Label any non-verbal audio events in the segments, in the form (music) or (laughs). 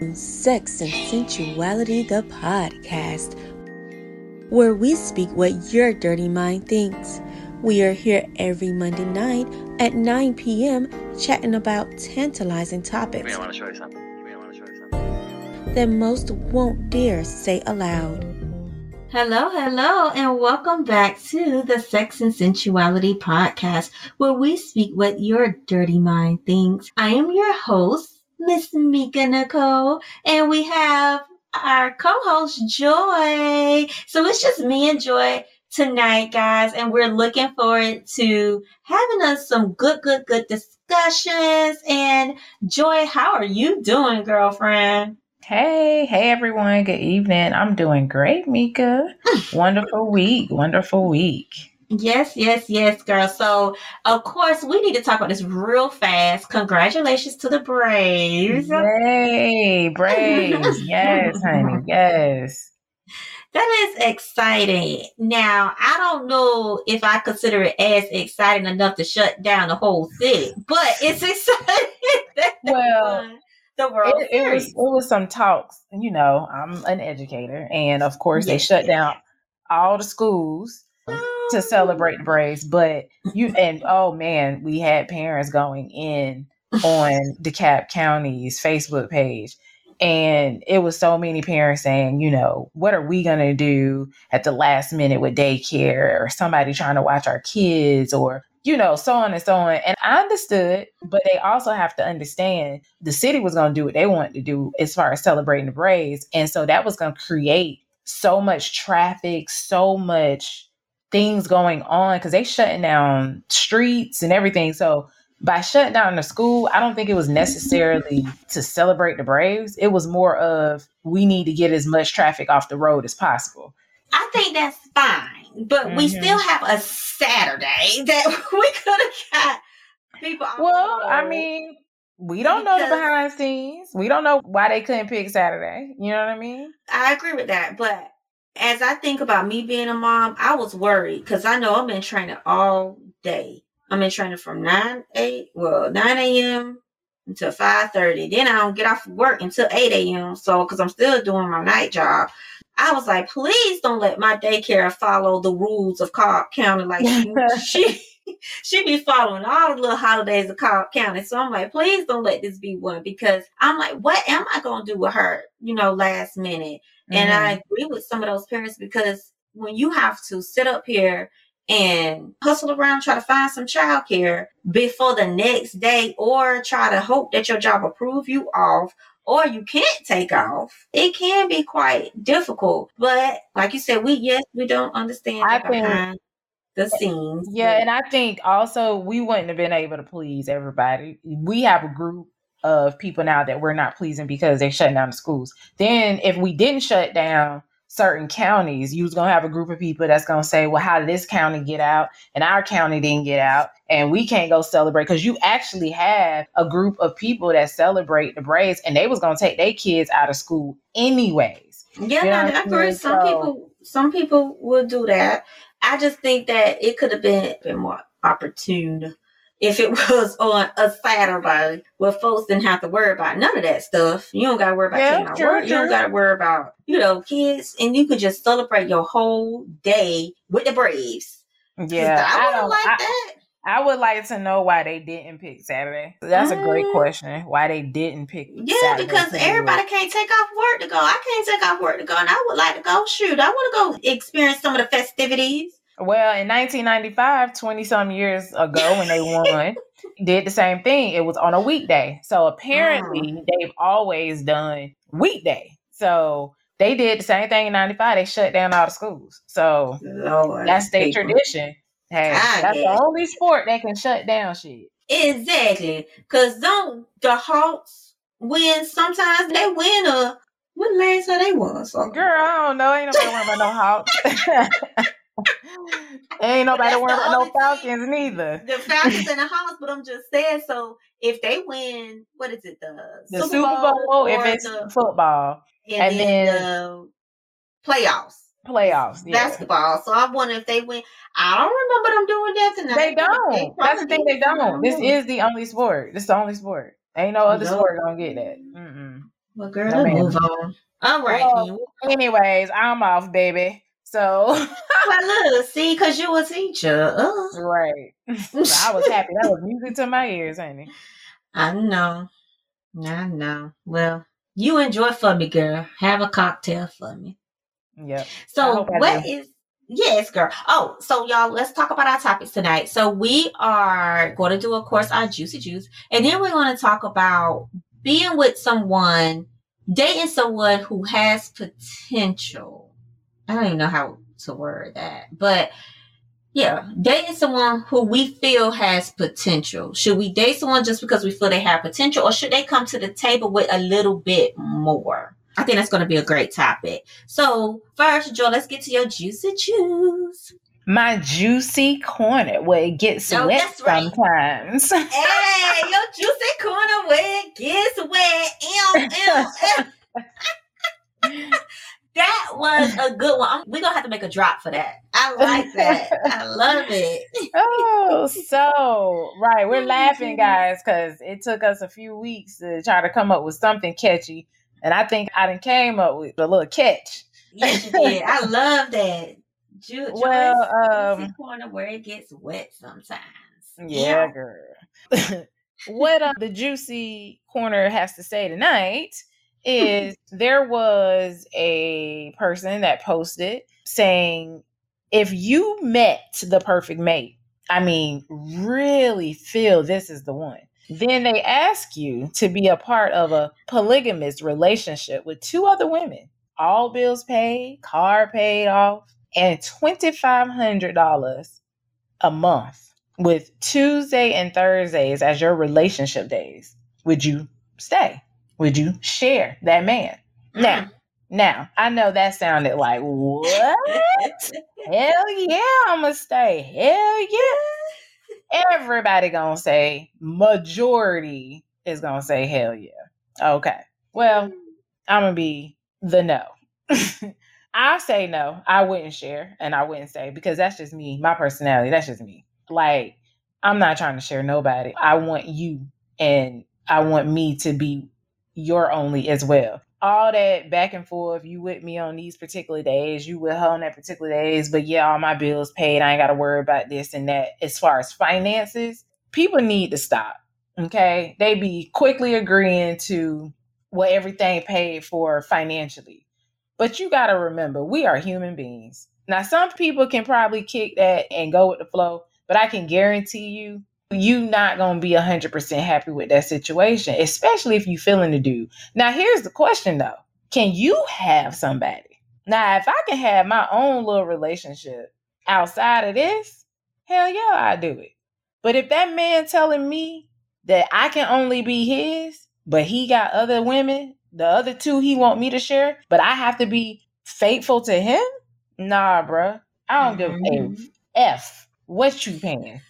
Sex and Sensuality, the podcast, where we speak what your dirty mind thinks. We are here every Monday night at 9 p.m. chatting about tantalizing topics want to show you something. You want to show you something. that most won't dare say aloud. Hello, hello, and welcome back to the Sex and Sensuality podcast, where we speak what your dirty mind thinks. I am your host, Miss Mika Nicole, and we have our co-host Joy. So it's just me and Joy tonight, guys, and we're looking forward to having us some good, good, good discussions. And Joy, how are you doing, girlfriend? Hey, hey everyone. Good evening. I'm doing great, Mika. (laughs) wonderful week. Wonderful week. Yes, yes, yes, girl. So, of course, we need to talk about this real fast. Congratulations to the Braves. Yay, Braves. (laughs) yes, honey. Yes. That is exciting. Now, I don't know if I consider it as exciting enough to shut down the whole thing, but it's (laughs) exciting. Well, the World It, it was it was some talks. You know, I'm an educator, and of course, they shut yes, down all the schools oh, to celebrate the Braves. But you (laughs) and oh man, we had parents going in on (laughs) DeKalb County's Facebook page. And it was so many parents saying, you know, what are we going to do at the last minute with daycare or somebody trying to watch our kids or, you know, so on and so on. And I understood, but they also have to understand the city was going to do what they wanted to do as far as celebrating the Braves. And so that was going to create so much traffic, so much things going on because they shutting down streets and everything. So by shutting down the school, I don't think it was necessarily to celebrate the Braves. It was more of we need to get as much traffic off the road as possible. I think that's fine, but we Mhm. still have a Saturday that (laughs) we could have got people. on Well, I mean, we don't know the behind the scenes. We don't know why they couldn't pick Saturday. You know what I mean? I agree with that, but as I think about me being a mom, I was worried because I know I'm in training all day. I'm in training from nine eight, well nine a.m. until five thirty. Then I don't get off work until eight a.m. So because I'm still doing my night job, I was like, please don't let my daycare follow the rules of Cobb County. Like she, she, be following all the little holidays of Cobb County. So I'm like, please don't let this be one because I'm like, what am I gonna do with her? You know, last minute. And I Mhm. agree with some of those parents because when you have to sit up here and hustle around, try to find some childcare before the next day, or try to hope that your job approve you off, or you can't take off, it can be quite difficult. But like you said, we yes, we don't understand I the think- behind the scenes. Yeah, but- and I think also we wouldn't have been able to please everybody. We have a group of people now that we're not pleasing because they're shutting down the schools. Then if we didn't shut down certain counties, you was gonna have a group of people that's gonna say, Well, how did this county get out? And our county didn't get out, and we can't go celebrate because you actually have a group of people that celebrate the Braves and they was gonna take their kids out of school anyways. Yeah, You know I agree. Some So- people, some people will do that. I just think that it could have been, been more opportune if it (laughs) was on a Saturday where folks didn't have to worry about none of that stuff. You don't got to worry about Yeah, taking out work. You don't got to worry about you know kids, and you could just celebrate your whole day with the Braves. Yeah, I I don't. liked I, that. I would like to know why they didn't pick Saturday. That's a great Mm. question. Why they didn't pick Yeah, Saturday because everybody can't take off work to go. I can't take off work to go, and I would like to go. Shoot, I want to go experience some of the festivities. Well, in 1995, 20 some years ago, when they (laughs) won, did the same thing. It was on a weekday. So apparently, Mm. they've always done weekday. So they did the same thing in 95. They shut down all the schools. So Lord, that's their people. tradition. Hey, I that's guess. the only sport that can shut down shit. Exactly. Cause don't the Hawks win sometimes they win uh, a what last time they won so Girl, I don't know. Ain't nobody worrying about no Hawks. (laughs) (laughs) Ain't nobody worrying about no. Falcons neither. the Falcons (laughs) and the Hawks, but I'm just saying so if they win what is it, the, The Super Bowl, if or it's the, football, and, and then, then- the playoffs. Playoffs. Yeah. Basketball. So I wonder if they win. I don't remember them doing that tonight. They don't. That's the thing. They don't. This is the only sport. This is the only sport. Ain't no other No. sport gonna get that. Mm-mm. Well, girl, No, move on. All right. Well- Anyways, I'm off, baby. So Well, look, see, because you a teacher. Uh, (laughs) right. So I was happy. That was music to my ears, honey. I know. I know. Well, you enjoy for me, girl. Have a cocktail for me. Yep. I So what is yes, girl. Oh, so y'all, let's talk about our topics tonight. So we are going to do, of course, our juicy juice, and then we're going to talk about being with someone, dating someone who has potential. I don't even know how to word that, but yeah, dating someone who we feel has potential. Should we date someone just because we feel they have potential, or should they come to the table with a little bit more? I think that's going to be a great topic. So first, Joe, let's get to your juicy juice. My juicy corner where it gets Oh, wet right. sometimes. (laughs) Hey, your juicy corner where it gets wet. Ew, ew, ew. (laughs) that was a good one. We're gonna have to make a drop for that. I like that. I love it. (laughs) oh, so right. We're laughing, guys, because it took us a few weeks to try to come up with something catchy. And I think I done came up with a little catch. Yes, you did. I (laughs) love that. Ju- Well, juicy um, corner where it gets wet sometimes. Yeah, girl. (laughs) what uh, the juicy corner has to say tonight is (laughs) there was a person that posted saying if you met the perfect mate, I mean, really feel this is the one, then they ask you to be a part of a polygamous relationship with two other women, all bills paid, car paid off, and $2,500 a month with Tuesday and Thursdays as your relationship days, would you stay? Would you share that man? Mm-hmm. Now, now I know that sounded like what? (laughs) Hell yeah, I'ma stay. Hell yeah. Everybody gonna say majority is gonna say hell yeah. Okay. Well, I'm gonna be the no. (laughs) I say no. I wouldn't share and I wouldn't say because that's just me, my personality. That's just me. Like, I'm not trying to share nobody. I want you and I want me to be your only as well. All that back and forth, you with me on these particular days, you with her on that particular days, but yeah, all my bills paid. I ain't gotta worry about this and that. As far as finances, people need to stop. Okay. They be quickly agreeing to what everything paid for financially. But you got to remember, we are human beings. Now, some people can probably kick that and go with the flow, but I can guarantee you, you not going to be 100% happy with that situation, especially if you feeling the dude. Now, here's the question though. Can you have somebody? Now, if I can have my own little relationship outside of this, hell yeah, I do it. But if that man telling me that I can only be his, but he got other women, the other two he want me to share, but I have to be faithful to him? Nah, bruh. I don't give Mhm. a F what you paying.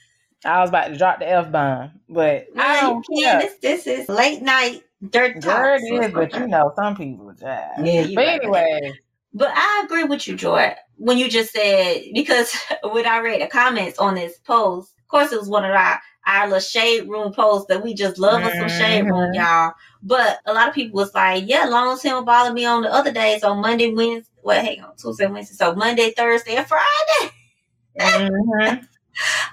I was about to drop the F bomb, but I don't care. This, this is late night dirt talk. Girl, it is, but you know, some people just. Yeah, But right. anyway, But I agree with you, Joy, when you just said because (laughs) when I read the comments on this post, of course it was one of our our little shade room posts that we just love us some shade room, Mhm. y'all. But a lot of people was like, yeah, long as don't bother me on the other days on Monday, Wednesday, well, hang on, Tuesday, Wednesday, so Monday, Thursday, and Friday. mhm.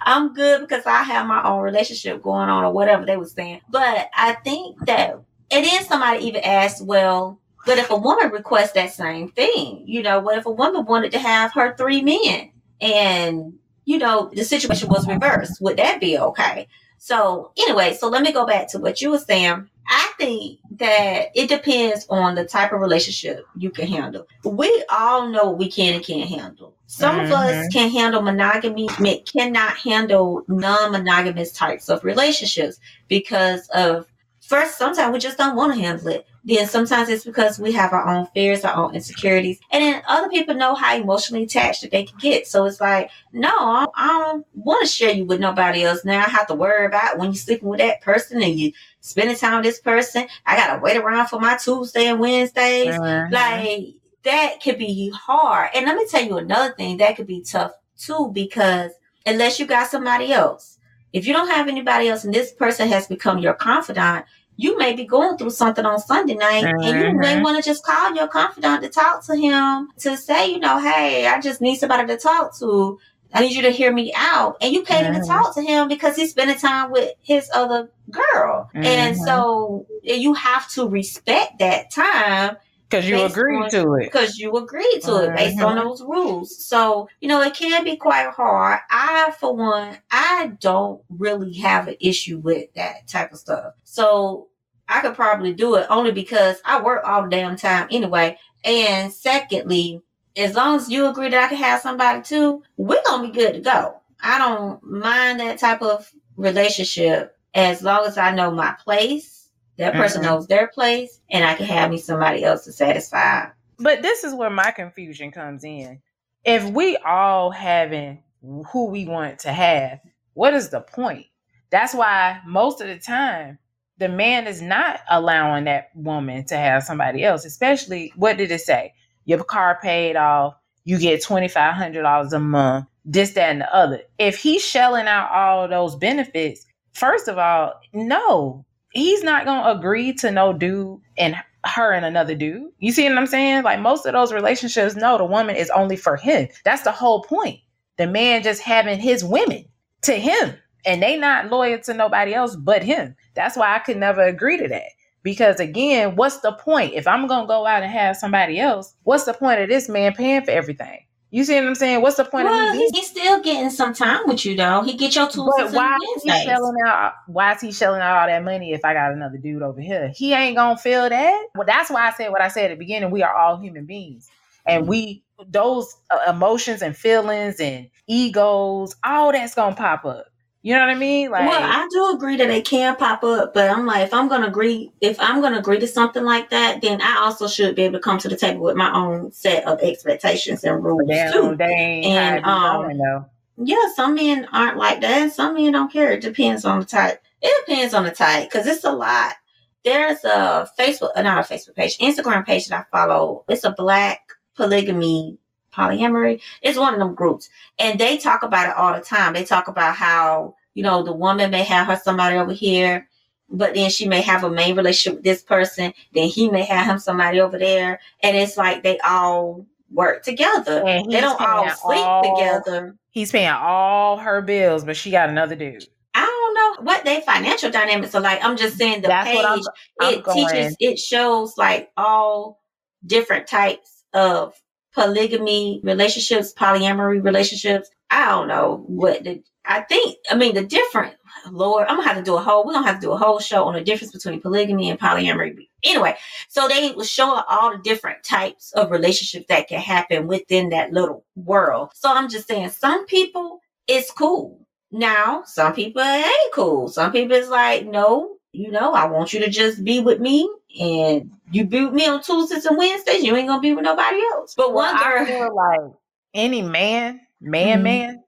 I'm good because I have my own relationship going on or whatever they were saying. But I think that and then somebody even asked, well, but if a woman requests that same thing, you know, what if a woman wanted to have her three men and you know the situation was reversed? Would that be okay? So anyway, so let me go back to what you were saying. I think that it depends on the type of relationship you can handle. We all know what we can and can't handle. Some of us Mhm. can handle monogamy, cannot handle non-monogamous types of relationships because of first, sometimes we just don't want to handle it. Then sometimes it's because we have our own fears, our own insecurities, and then other people know how emotionally attached that they can get. So it's like, no, I don't, I don't want to share you with nobody else. Now I have to worry about when you're sleeping with that person and you spending time with this person. I gotta wait around for my Tuesday and Wednesdays. Mhm. Like that could be hard. And let me tell you another thing that could be tough too, because unless you got somebody else, if you don't have anybody else and this person has become your confidant, you may be going through something on Sunday night and you may Mhm. want to just call your confidant to talk to him to say, you know, hey, I just need somebody to talk to. I need you to hear me out. And you can't to Mhm. talk to him because he's spending time with his other girl. And Mhm. so you have to respect that time Because you agreed on- to it. because you agreed to it based on those rules. So, you know, it can be quite hard. I, for one, I don't really have an issue with that type of stuff. So I could probably do it only because I work all the damn time anyway. And secondly, as long as you agree that I can have somebody too, we're gonna be good to go. I don't mind that type of relationship as long as I know my place, that person Mhm. knows their place, and I can have me somebody else to satisfy. But this is where my confusion comes in. If we all having who we want to have, what is the point? That's why most of the time the man is not allowing that woman to have somebody else, especially what did it say? Your car paid off, you get twenty five hundred dollars a month, this, that, and the other. If he's shelling out all those benefits, first of all, no, he's not gonna agree to no dude and her and another dude. You see what I'm saying? Like most of those relationships, no, the woman is only for him. That's the whole point. The man just having his women to him, and they not loyal to nobody else but him. That's why I could never agree to that. Because again, what's the point? If I'm gonna go out and have somebody else, what's the point of this man paying for everything? You see what I'm saying? What's the point Well, of me he's, still getting some time with you though. He get your Tuesdays but why is he shelling out? Why is he shelling out all that money if I got another dude over here? He ain't gonna feel that. Well, that's why I said what I said at the beginning. We are all human beings, and we those uh, emotions and feelings and egos, all that's gonna pop up. You know what I mean? Like, well, I do agree that they can pop up, but I'm like, if I'm gonna agree, if I'm gonna agree to something like that, then I also should be able to come to the table with my own set of expectations and rules damn, too. they And, um, going. Yeah, some men aren't like that. Some men don't care. It depends on the type. It depends on the type because it's a lot. There's a Facebook, uh, not a Facebook page, Instagram page that I follow. It's a black polygamy polyamory. It's one of them groups, and they talk about it all the time. They talk about how you know the woman may have her somebody over here, but then she may have a main relationship with this person. Then he may have him somebody over there, and it's like they all work together. They don't all sleep all- together. He's paying all her bills, but she got another dude. I don't know what their financial dynamics are like. I'm just saying the That's page I'm. I'm it going. teaches it shows like all different types of polygamy relationships, polyamory relationships. I don't know what the I think I mean the different Lord, I'm gonna have to do a whole we're gonna have to do a whole show on the difference between polygamy and polyamory. Anyway, so they was showing all the different types of relationships that can happen within that little world. So I'm just saying some people it's cool. Now, some people it ain't cool. Some people is like, no, you know, I want you to just be with me and you be with me on Tuesdays and Wednesdays. You ain't gonna be with nobody else. But Well, one I girl, feel like any man, man, Mhm. man,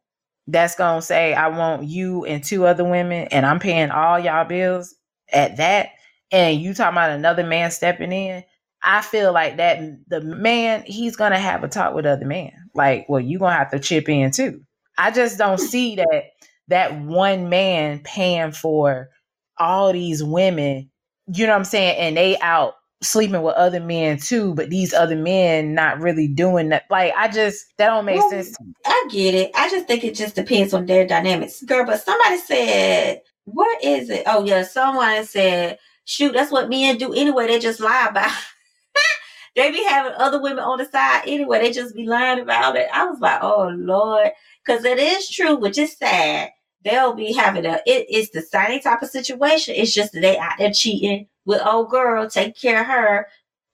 that's gonna say, "I want you and two other women, and I'm paying all y'all bills at that," and you talking about another man stepping in. I feel like that the man he's gonna have a talk with other man. Like, well, you gonna have to chip in too. I just don't see that that one man paying for all these women. You know what I'm saying? And they out sleeping with other men too, but these other men not really doing that. Like I just that don't make Well, sense. I get it. I just think it just depends on their dynamics. Girl, but somebody said, what is it? Oh yeah, someone said, shoot, that's what men do anyway. They just lie about (laughs) they be having other women on the side anyway. They just be lying about it. I was like, oh Lord. Cause it is true, which is sad. They'll be having a it is the same type of situation. It's just that they out there cheating with old girl, take care of her,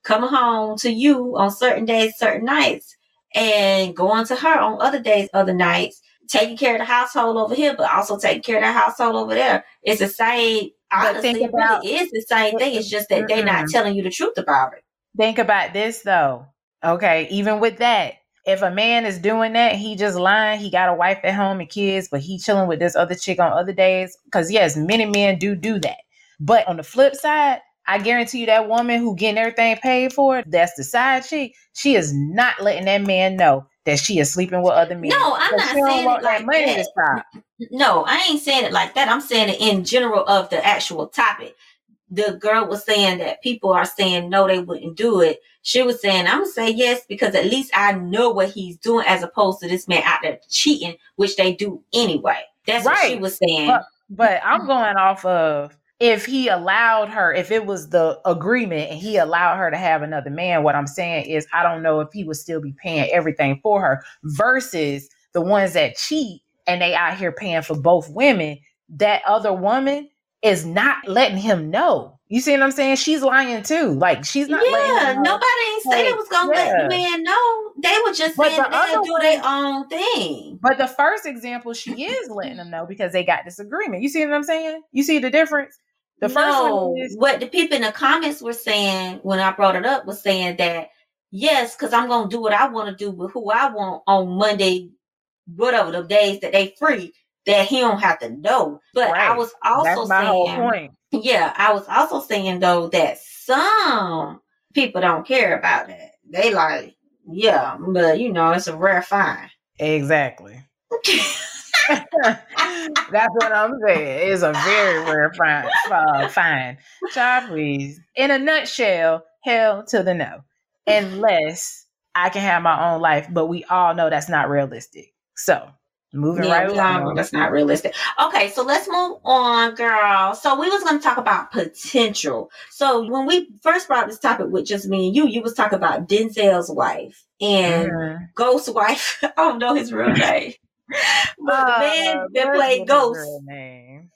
coming home to you on certain days, certain nights and going to her on other days, other nights, taking care of the household over here, but also taking care of the household over there. It's the same. Honestly, think it about- is the same thing. It's just that they're not telling you the truth about it. Think about this though. Okay, even with that, if a man is doing that, he just lying. He got a wife at home and kids, but he chilling with this other chick on other days. Because yes, many men do do that. But on the flip side, I guarantee you that woman who getting everything paid for, that's the side chick. She is not letting that man know that she is sleeping with other men. No, I'm not saying it like money that. No, I ain't saying it like that. I'm saying it in general of the actual topic. The girl was saying that people are saying no, they wouldn't do it. She was saying, I'm gonna say yes because at least I know what he's doing as opposed to this man out there cheating, which they do anyway. That's what she was saying. But, but mm-hmm. I'm going off of if he allowed her, if it was the agreement and he allowed her to have another man, what I'm saying is I don't know if he would still be paying everything for her versus the ones that cheat and they out here paying for both women. That other woman is not letting him know. You see what I'm saying? She's lying too. Like she's not letting yeah, him know. nobody ain't say they Like, was gonna let the man know. They were just But saying the they'll other do their own thing. But the first example, she is letting them know because they got this agreement. You see what I'm saying? You see the difference? The first no, one is what the people in the comments were saying when I brought it up was saying that yes, because I'm gonna do what I want to do with who I want on Monday, whatever the days that they free, that he don't have to know. But I was also that's my whole saying, yeah, I was also saying though that some people don't care about that. They like, yeah, but you know, it's a rare find. Exactly. (laughs) (laughs) That's what I'm saying. It's a very rare fine. Uh, fine. Child, please. In a nutshell, hell to the no. Unless I can have my own life, but we all know that's not realistic. So, moving Yeah, right along. that's not realistic. Okay, so let's move on, girl. So we was going to talk about potential. So when we first brought this topic with just me and you, you was talking about Denzel's wife and Mhm. Ghost wife. (laughs) I don't know his real (laughs) name, but the man Uh, that played Ghost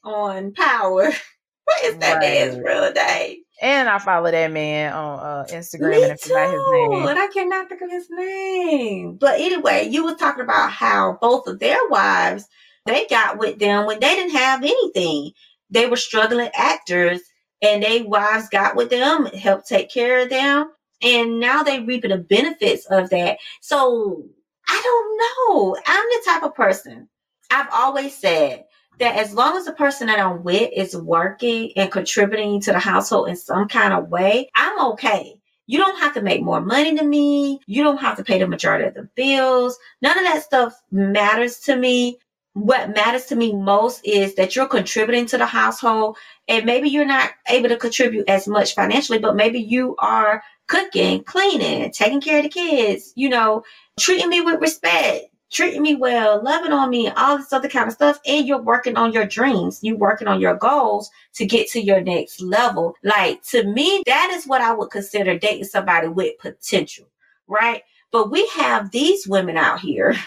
on Power. (laughs) What is that man's real name? And I follow that man on uh, Instagram, Me and if you like his too, name, and I cannot think of his name. But anyway, you were talking about how both of their wives they got with them when they didn't have anything. They were struggling actors, and they wives got with them, helped take care of them, and now they reaping the benefits of that. So I don't know. I'm the type of person. I've always said that as long as the person that I'm with is working and contributing to the household in some kind of way, I'm okay. You don't have to make more money than me. You don't have to pay the majority of the bills. None of that stuff matters to me. What matters to me most is that you're contributing to the household and maybe you're not able to contribute as much financially, but maybe you are cooking, cleaning, taking care of the kids, you know, treating me with respect, treating me well, loving on me, all this other kind of stuff. And you're working on your dreams. You're working on your goals to get to your next level. Like to me, that is what I would consider dating somebody with potential, right? But we have these women out here. (laughs)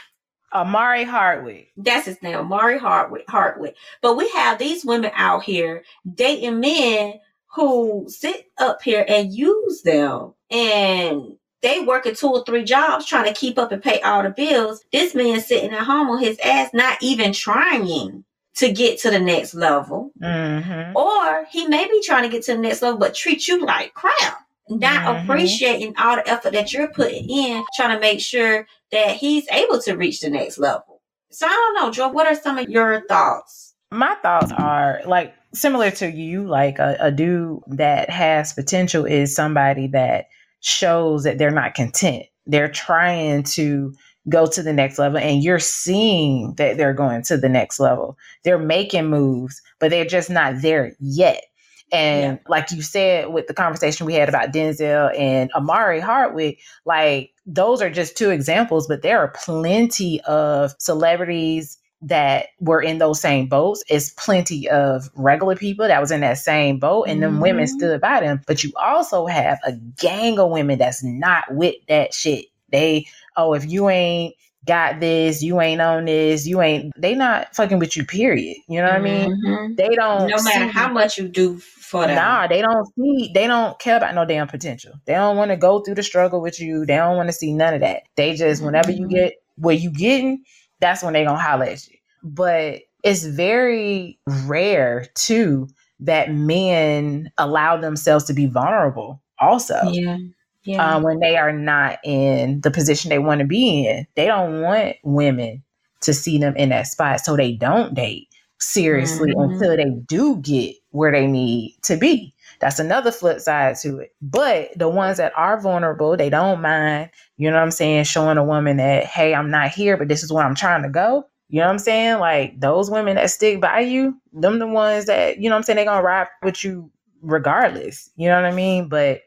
Omari Hardwick. That's his name, Omari Hardwick. Hardwick. But we have these women out here dating men who sit up here and use them and they working two or three jobs trying to keep up and pay all the bills. This man sitting at home on his ass, not even trying to get to the next level. Mm-hmm. Or he may be trying to get to the next level, but treat you like crap. Not Mhm. appreciating all the effort that you're putting in, trying to make sure that he's able to reach the next level. So I don't know, Joe. What are some of your thoughts? my thoughts are like similar to you like a, a dude that has potential is somebody that shows that they're not content. They're trying to go to the next level and you're seeing that they're going to the next level. They're making moves but they're just not there yet. And like you said with the conversation we had about denzel and omari hardwick like those are just two examples but there are plenty of celebrities that were in those same boats is plenty of regular people that was in that same boat and them women Mhm. stood by them but you also have a gang of women that's not with that shit they oh if you ain't got this you ain't on this you ain't they not fucking with you period you know what i mean Mhm. they don't No matter how much you do for them. Nah, they don't see. They don't care about no damn potential. They don't want to go through the struggle with you. They don't want to see none of that. They just whenever you Mhm. get where you getting, that's when they gonna holler at you. But it's very rare too that men allow themselves to be vulnerable. Also, Yeah. Yeah. um, when they are not in the position they want to be in, they don't want women to see them in that spot, so they don't date seriously Mhm. until they do get where they need to be. That's another flip side to it. But the ones that are vulnerable, they don't mind, you know what I'm saying, showing a woman that, hey, I'm not here, but this is where I'm trying to go. You know what I'm saying? Like those women that stick by you, them the ones that, you know what I'm saying, they gonna ride with you regardless. You know what I mean? But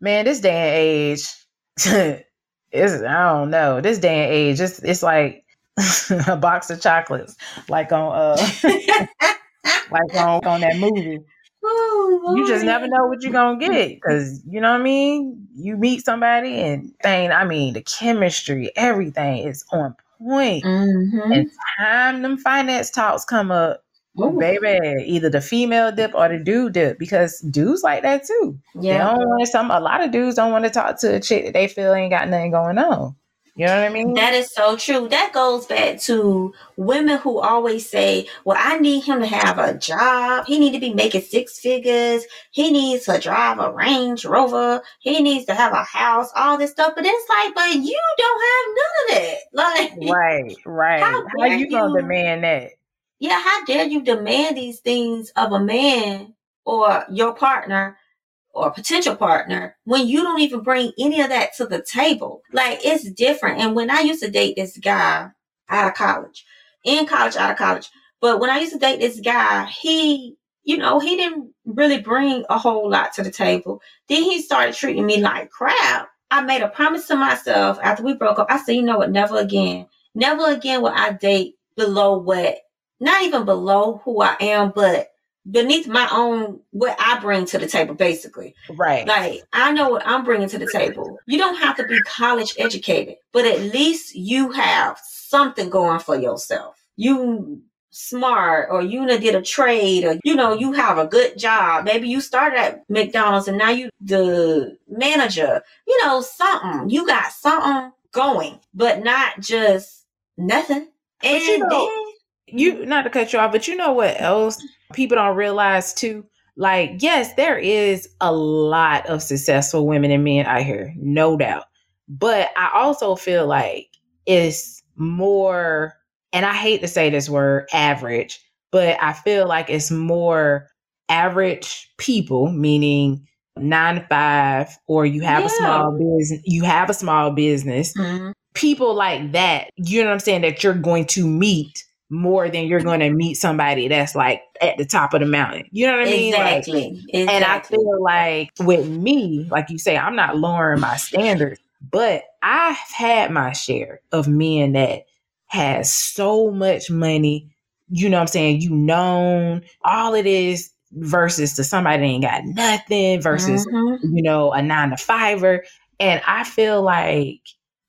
man, this day and age, (laughs) it's I don't know. This day and age, it's it's like (laughs) a box of chocolates, like on uh, (laughs) like on on that movie. You just never know what you're gonna get because you know what I mean. You meet somebody and thing. I mean, the chemistry, everything is on point. Mhm. And time them finance talks come up, Ooh, baby, either the female dip or the dude dip because dudes like that too. They Yeah. don't want some. A lot of dudes don't want to talk to a chick that they feel ain't got nothing going on. You know what I mean? That is so true. That goes back to women who always say, "Well, I need him to have a job. He need to be making six figures. He needs to drive a Range Rover. He needs to have a house. All this stuff." But it's like, but you don't have none of that. (laughs) Like, right, right. How How, dare you gonna you- demand that? yeah, how dare you demand these things of a man or your partner or potential partner when you don't even bring any of that to the table? Like it's different. And when I used to date this guy out of college, in college, out of college, but when I used to date this guy, he, you know, he didn't really bring a whole lot to the table. Then he started treating me like crap. I made a promise to myself after we broke up. I said, you know what, never again. Never again will I date below what not even below who I am, but beneath my own what I bring to the table, basically. Right. Like I know what I'm bringing to the table. You don't have to be college educated, but at least you have something going for yourself. You smart or you did a trade or you know you have a good job maybe you started at mcdonald's and now you the manager you know something you got something going but not just nothing and you know- then you not to cut you off, but you know what else people don't realize too? Like, yes, there is a lot of successful women and men out here, no doubt. But I also feel like it's more, and I hate to say this word average, but I feel like it's more average people, meaning nine to five, or you have a small business, you have a small business, Mhm. people like that, you know what I'm saying, that you're going to meet more than you're going to meet somebody that's like at the top of the mountain. You know what I mean? Like, exactly exactly and I feel like with me, like you say, I'm not lowering my standards, but I've had my share of men that has so much money, you know what I'm saying, you known all of this versus to somebody that ain't got nothing versus Mhm. you know, a nine to fiver. And I feel like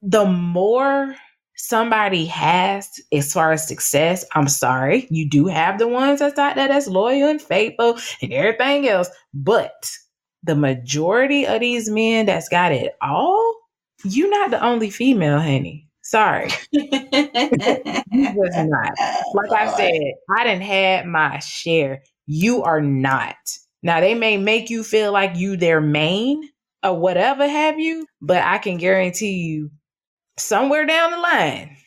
the more somebody has as far as success, I'm sorry, you do have the ones that's out there that's loyal and faithful and everything else. But the majority of these men that's got it all, you're not the only female, honey. Sorry. (laughs) You was not. Like I said, I didn't had my share. You are not. Now they may make you feel like you their main or whatever have you, but I can guarantee you somewhere down the line,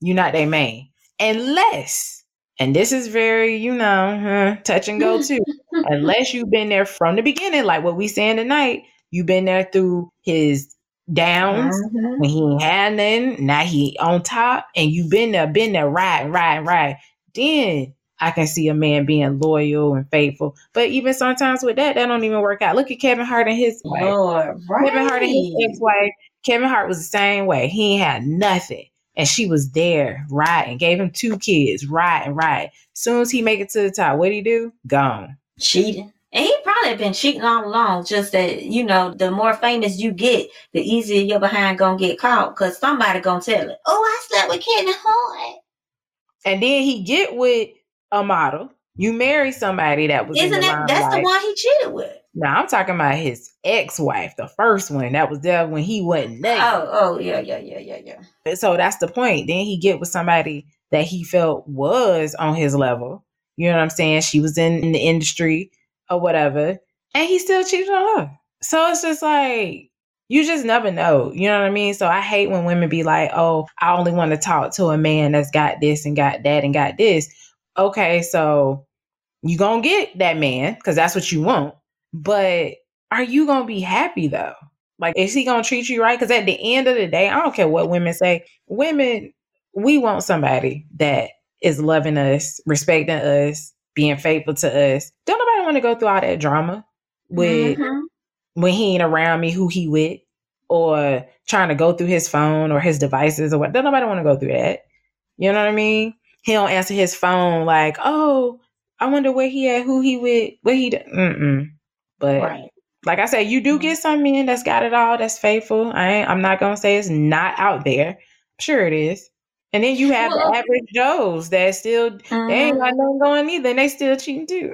you're not their main. Unless, and this is very, you know, huh, touch and go (laughs) too. Unless you've been there from the beginning, like what we saying tonight, you've been there through his downs, Mhm. when he ain't had nothing, now he on top, and you've been there, been there, right, right, right. Then I can see a man being loyal and faithful. But even sometimes with that, that don't even work out. Look at Kevin Hart and his wife. Lord, right. Kevin Hart and his ex-wife. Kevin Hart was the same way. He had nothing. And she was there, right, and gave him two kids, right, and right. Soon as he make it to the top, what he do? Gone. cheating. And he probably been cheating all along. Just that you know, the more famous you get, the easier your behind gonna get caught. Cause somebody gonna tell it. Oh, I slept with Kevin Hart. And then he get with a model. You marry somebody that was Isn't that that's the one he cheated with? Now I'm talking about his ex-wife, the first one that was there when he wasn't there. Oh, oh, yeah, yeah, yeah, yeah, yeah. So that's the point. Then he get with somebody that he felt was on his level. You know what I'm saying? She was in, in the industry or whatever, and he still cheated on her. So it's just like you just never know. You know what I mean? So I hate when women be like, "Oh, I only want to talk to a man that's got this and got that and got this." Okay, so you gonna get that man because that's what you want. But are you gonna be happy though? Like, is he gonna treat you right? Because at the end of the day, I don't care what women say. Women, we want somebody that is loving us, respecting us, being faithful to us. Don't nobody want to go through all that drama. with Mhm. when he ain't around me who he with or trying to go through his phone or his devices or what. Don't nobody want to go through that. You know what I mean? He don't answer his phone like, oh, I wonder where he at, who he with, what he. d-" Mm-mm. But Right. like I said, you do mm-hmm. get some men that's got it all, that's faithful. I ain't, I'm not gonna say it's not out there. Sure it is. And then you have Well- the average Joes that still they ain't got Mhm. nothing going either, and they still cheating too.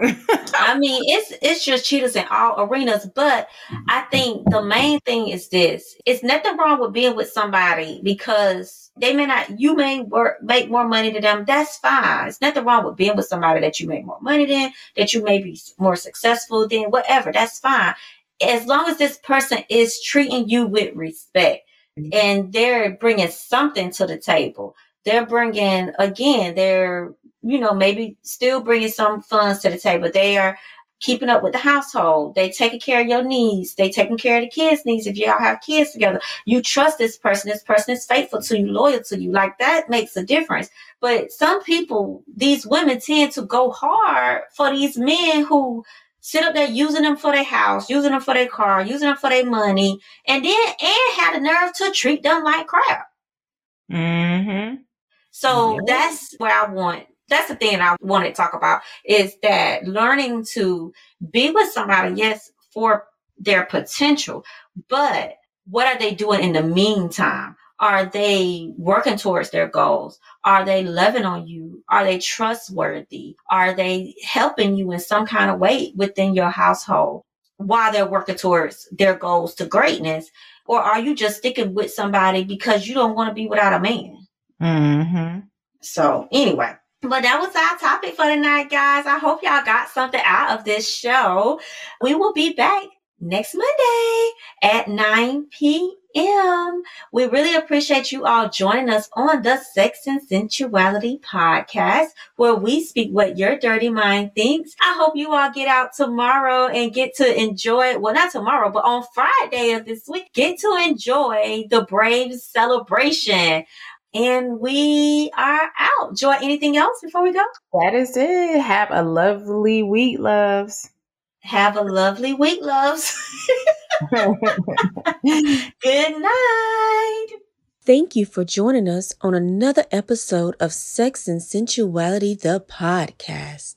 I mean, it's it's just cheaters in all arenas, but I think the main thing is this: it's nothing wrong with being with somebody because they may not, you may work make more money than them. That's fine. It's nothing wrong with being with somebody that you make more money than, that you may be more successful than, whatever. That's fine, as long as this person is treating you with respect and they're bringing something to the table. They're bringing again, they're you know maybe still bringing some funds to the table. They are keeping up with the household. They taking care of your needs. They taking care of the kids' needs. If y'all have kids together, you trust this person. This person is faithful to you, loyal to you. Like that makes a difference. But some people, these women tend to go hard for these men who sit up there using them for their house, using them for their car, using them for their money, and then and had the nerve to treat them like crap. mm-hmm. So Yeah. that's where I want. That's the thing I want to talk about is that learning to be with somebody, yes, for their potential, but what are they doing in the meantime? Are they working towards their goals? Are they loving on you? Are they trustworthy? Are they helping you in some kind of way within your household while they're working towards their goals to greatness? Or are you just sticking with somebody because you don't want to be without a man? Mm-hmm. So anyway, but that was our topic for tonight, guys. I hope y'all got something out of this show. We will be back next Monday at 9 p.m. We really appreciate you all joining us on the Sex and Sensuality podcast, where we speak what your dirty mind thinks. I hope you all get out tomorrow and get to enjoy, well, not tomorrow, but on Friday of this week, get to enjoy the Braves celebration. And we are out. Joy, anything else before we go? That is it. Have a lovely week, loves. Have a lovely week, loves. (laughs) (laughs) Good night. Thank you for joining us on another episode of Sex and Sensuality, the podcast.